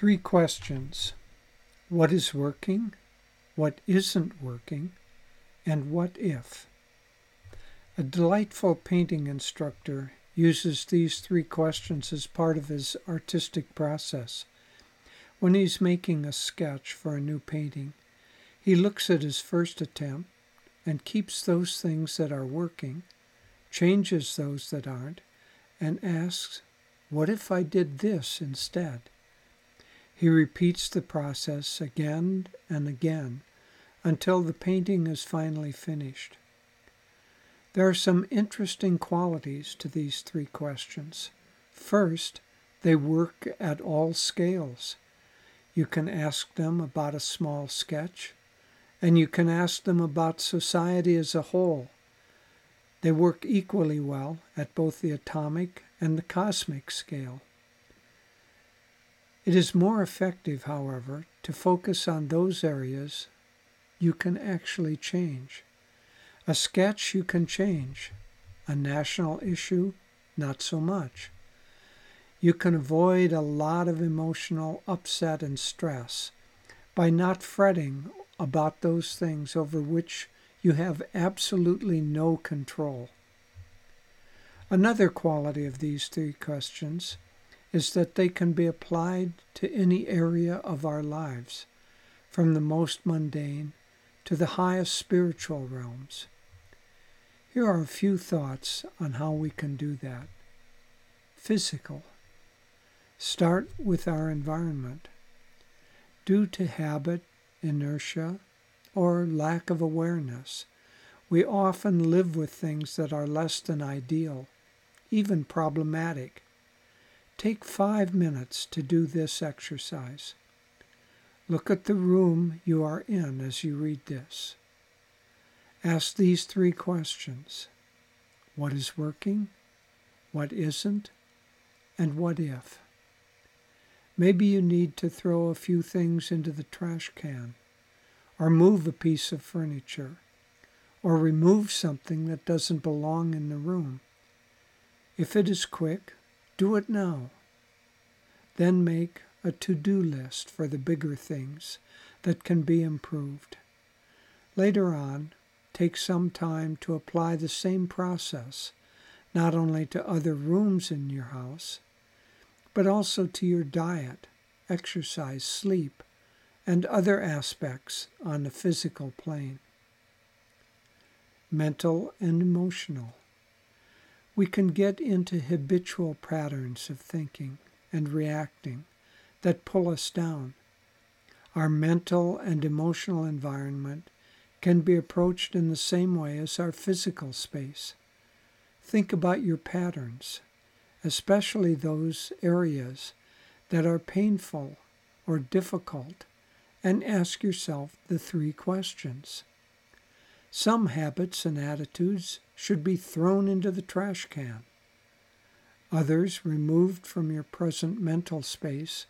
Three questions What is working? What isn't working? And what if? A delightful painting instructor uses these three questions as part of his artistic process. When he's making a sketch for a new painting, he looks at his first attempt and keeps those things that are working, changes those that aren't, and asks, What if I did this instead? He repeats the process again and again until the painting is finally finished. There are some interesting qualities to these three questions. First, they work at all scales. You can ask them about a small sketch, and you can ask them about society as a whole. They work equally well at both the atomic and the cosmic scale. It is more effective, however, to focus on those areas you can actually change. A sketch you can change, a national issue, not so much. You can avoid a lot of emotional upset and stress by not fretting about those things over which you have absolutely no control. Another quality of these three questions is that they can be applied to any area of our lives, from the most mundane to the highest spiritual realms. Here are a few thoughts on how we can do that. Physical. Start with our environment. Due to habit, inertia, or lack of awareness, we often live with things that are less than ideal, even problematic. Take five minutes to do this exercise. Look at the room you are in as you read this. Ask these three questions What is working? What isn't? And what if? Maybe you need to throw a few things into the trash can, or move a piece of furniture, or remove something that doesn't belong in the room. If it is quick, do it now. Then make a to do list for the bigger things that can be improved. Later on, take some time to apply the same process not only to other rooms in your house, but also to your diet, exercise, sleep, and other aspects on the physical plane. Mental and emotional. We can get into habitual patterns of thinking and reacting that pull us down. Our mental and emotional environment can be approached in the same way as our physical space. Think about your patterns especially those areas that are painful or difficult, and ask yourself the three questions. Some habits and attitudes should be thrown into the trash can, others removed from your present mental space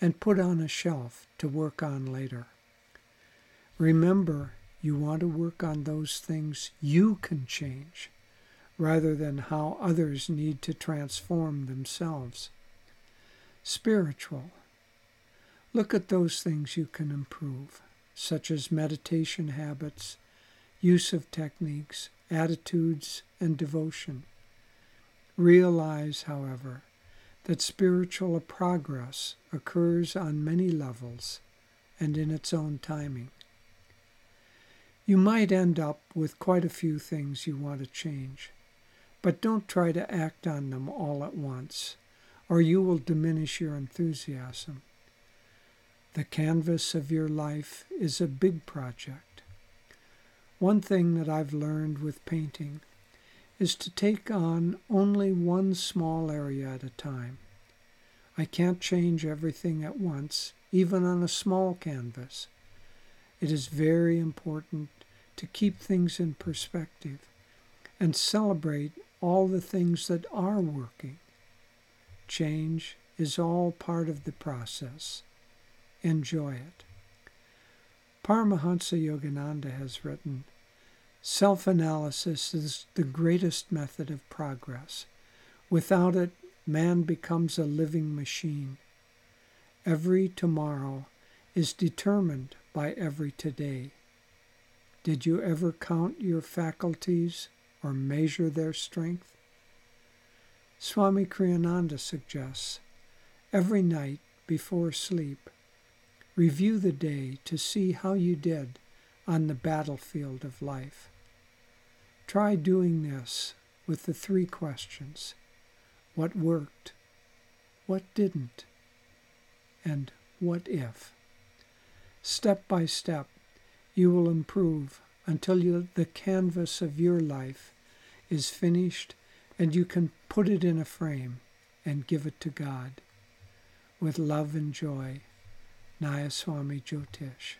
and put on a shelf to work on later. Remember, you want to work on those things you can change rather than how others need to transform themselves. Spiritual. Look at those things you can improve, such as meditation habits, use of techniques, attitudes, and devotion. Realize, however, that spiritual progress occurs on many levels and in its own timing. You might end up with quite a few things you want to change. But don't try to act on them all at once, or you will diminish your enthusiasm. The canvas of your life is a big project. One thing that I've learned with painting is to take on only one small area at a time. I can't change everything at once, even on a small canvas. It is very important to keep things in perspective and celebrate all the things that are working. Change is all part of the process. Enjoy it. Paramahansa Yogananda has written Self analysis is the greatest method of progress. Without it, man becomes a living machine. Every tomorrow is determined by every today. Did you ever count your faculties or measure their strength? Swami Kriyananda suggests every night before sleep, review the day to see how you did on the battlefield of life. Try doing this with the three questions what worked, what didn't, and what if. Step by step, you will improve until you, the canvas of your life is finished and you can put it in a frame and give it to God. With love and joy, Nayaswami Jyotish.